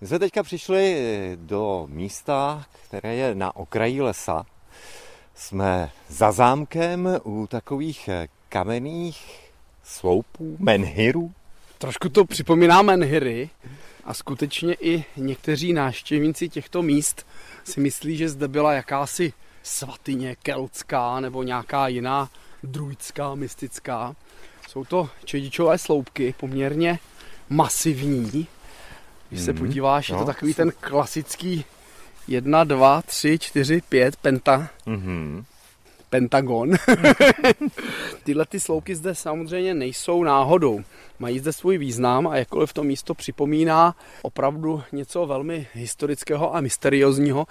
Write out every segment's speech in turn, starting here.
My jsme teďka přišli do místa, které je na okraji lesa. Jsme za zámkem u takových kamenných sloupů, menhirů. Trošku to připomíná menhiry a skutečně i někteří návštěvníci těchto míst si myslí, že zde byla jakási svatyně keltská nebo nějaká jiná druidská, mystická. Jsou to čedičové sloupky, poměrně masivní. Když se mhm. podíváš, no, je to no, takový ten klasický 1, 2, 3, 4, 5 penta. Mm-hmm. Pentagon. Tyhle ty slouky zde samozřejmě nejsou náhodou. Mají zde svůj význam a jakkoliv to místo připomíná opravdu něco velmi historického a mysteriózního,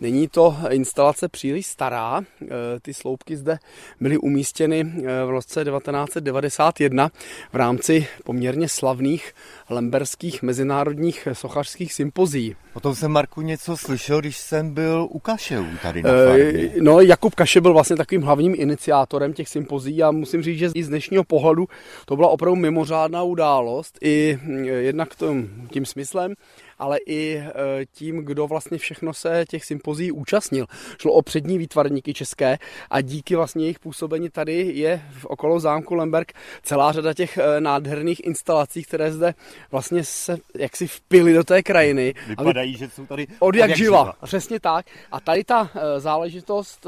není to instalace příliš stará. E, ty sloupky zde byly umístěny e, v roce 1991 v rámci poměrně slavných lemberských mezinárodních sochařských sympozí. O tom jsem, Marku, něco slyšel, když jsem byl u Kašeů tady na e, farmě. No, Jakub Kaše byl vlastně takovým hlavním iniciátorem těch sympozí a musím říct, že i z dnešního pohledu to byla opravdu mimořádná událost, i jednak tím, tím smyslem, ale i e, tím, kdo vlastně všechno se těch sympozí účastnil. Šlo o přední výtvarníky české a díky vlastně jejich působení tady je v okolo zámku Lemberg celá řada těch e, nádherných instalací, které zde vlastně se jaksi vpily do té krajiny. Vypadají, že jsou tady od jak, jak živa. živa. Přesně tak. A tady ta e, záležitost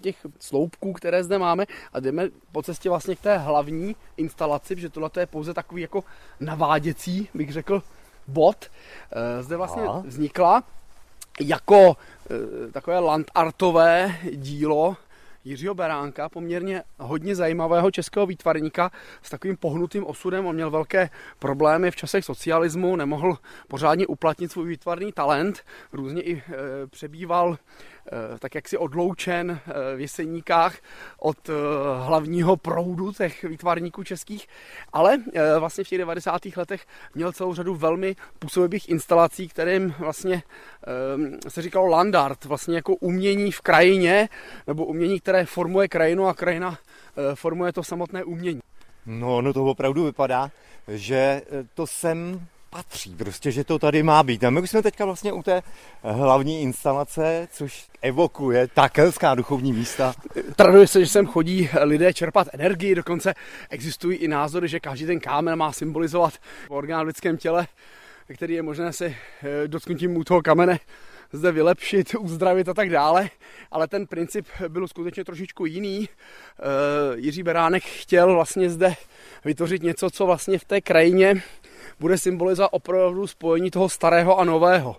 těch sloupků, které zde máme a jdeme po cestě vlastně k té hlavní instalaci, protože tohle je pouze takový jako naváděcí, bych řekl, bod, eh, zde vlastně Aha. vznikla jako eh, takové landartové dílo Jiřího Beránka, poměrně hodně zajímavého českého výtvarníka s takovým pohnutým osudem. On měl velké problémy v časech socialismu, nemohl pořádně uplatnit svůj výtvarný talent, různě i e, přebýval tak jaksi odloučen e, v Jeseníkách od e, hlavního proudu těch výtvarníků českých, ale vlastně v těch 90. letech měl celou řadu velmi působivých instalací, kterým vlastně e, se říkalo landart, vlastně jako umění v krajině, nebo umění, které formuje krajinu a krajina eh, formuje to samotné umění. No, no to opravdu vypadá, že eh, to sem patří, prostě, že to tady má být. A my už jsme teďka vlastně u té hlavní instalace, což evokuje ta kelská duchovní místa. Traduje se, že sem chodí lidé čerpat energii, dokonce existují i názory, že každý ten kámen má symbolizovat orgán v lidském těle, který je možné se eh, dotknutím u toho kamene zde vylepšit, uzdravit a tak dále, ale ten princip byl skutečně trošičku jiný. Eh, Jiří Beránek chtěl vlastně zde vytvořit něco, co vlastně v té krajině bude symbolizovat opravdu spojení toho starého a nového.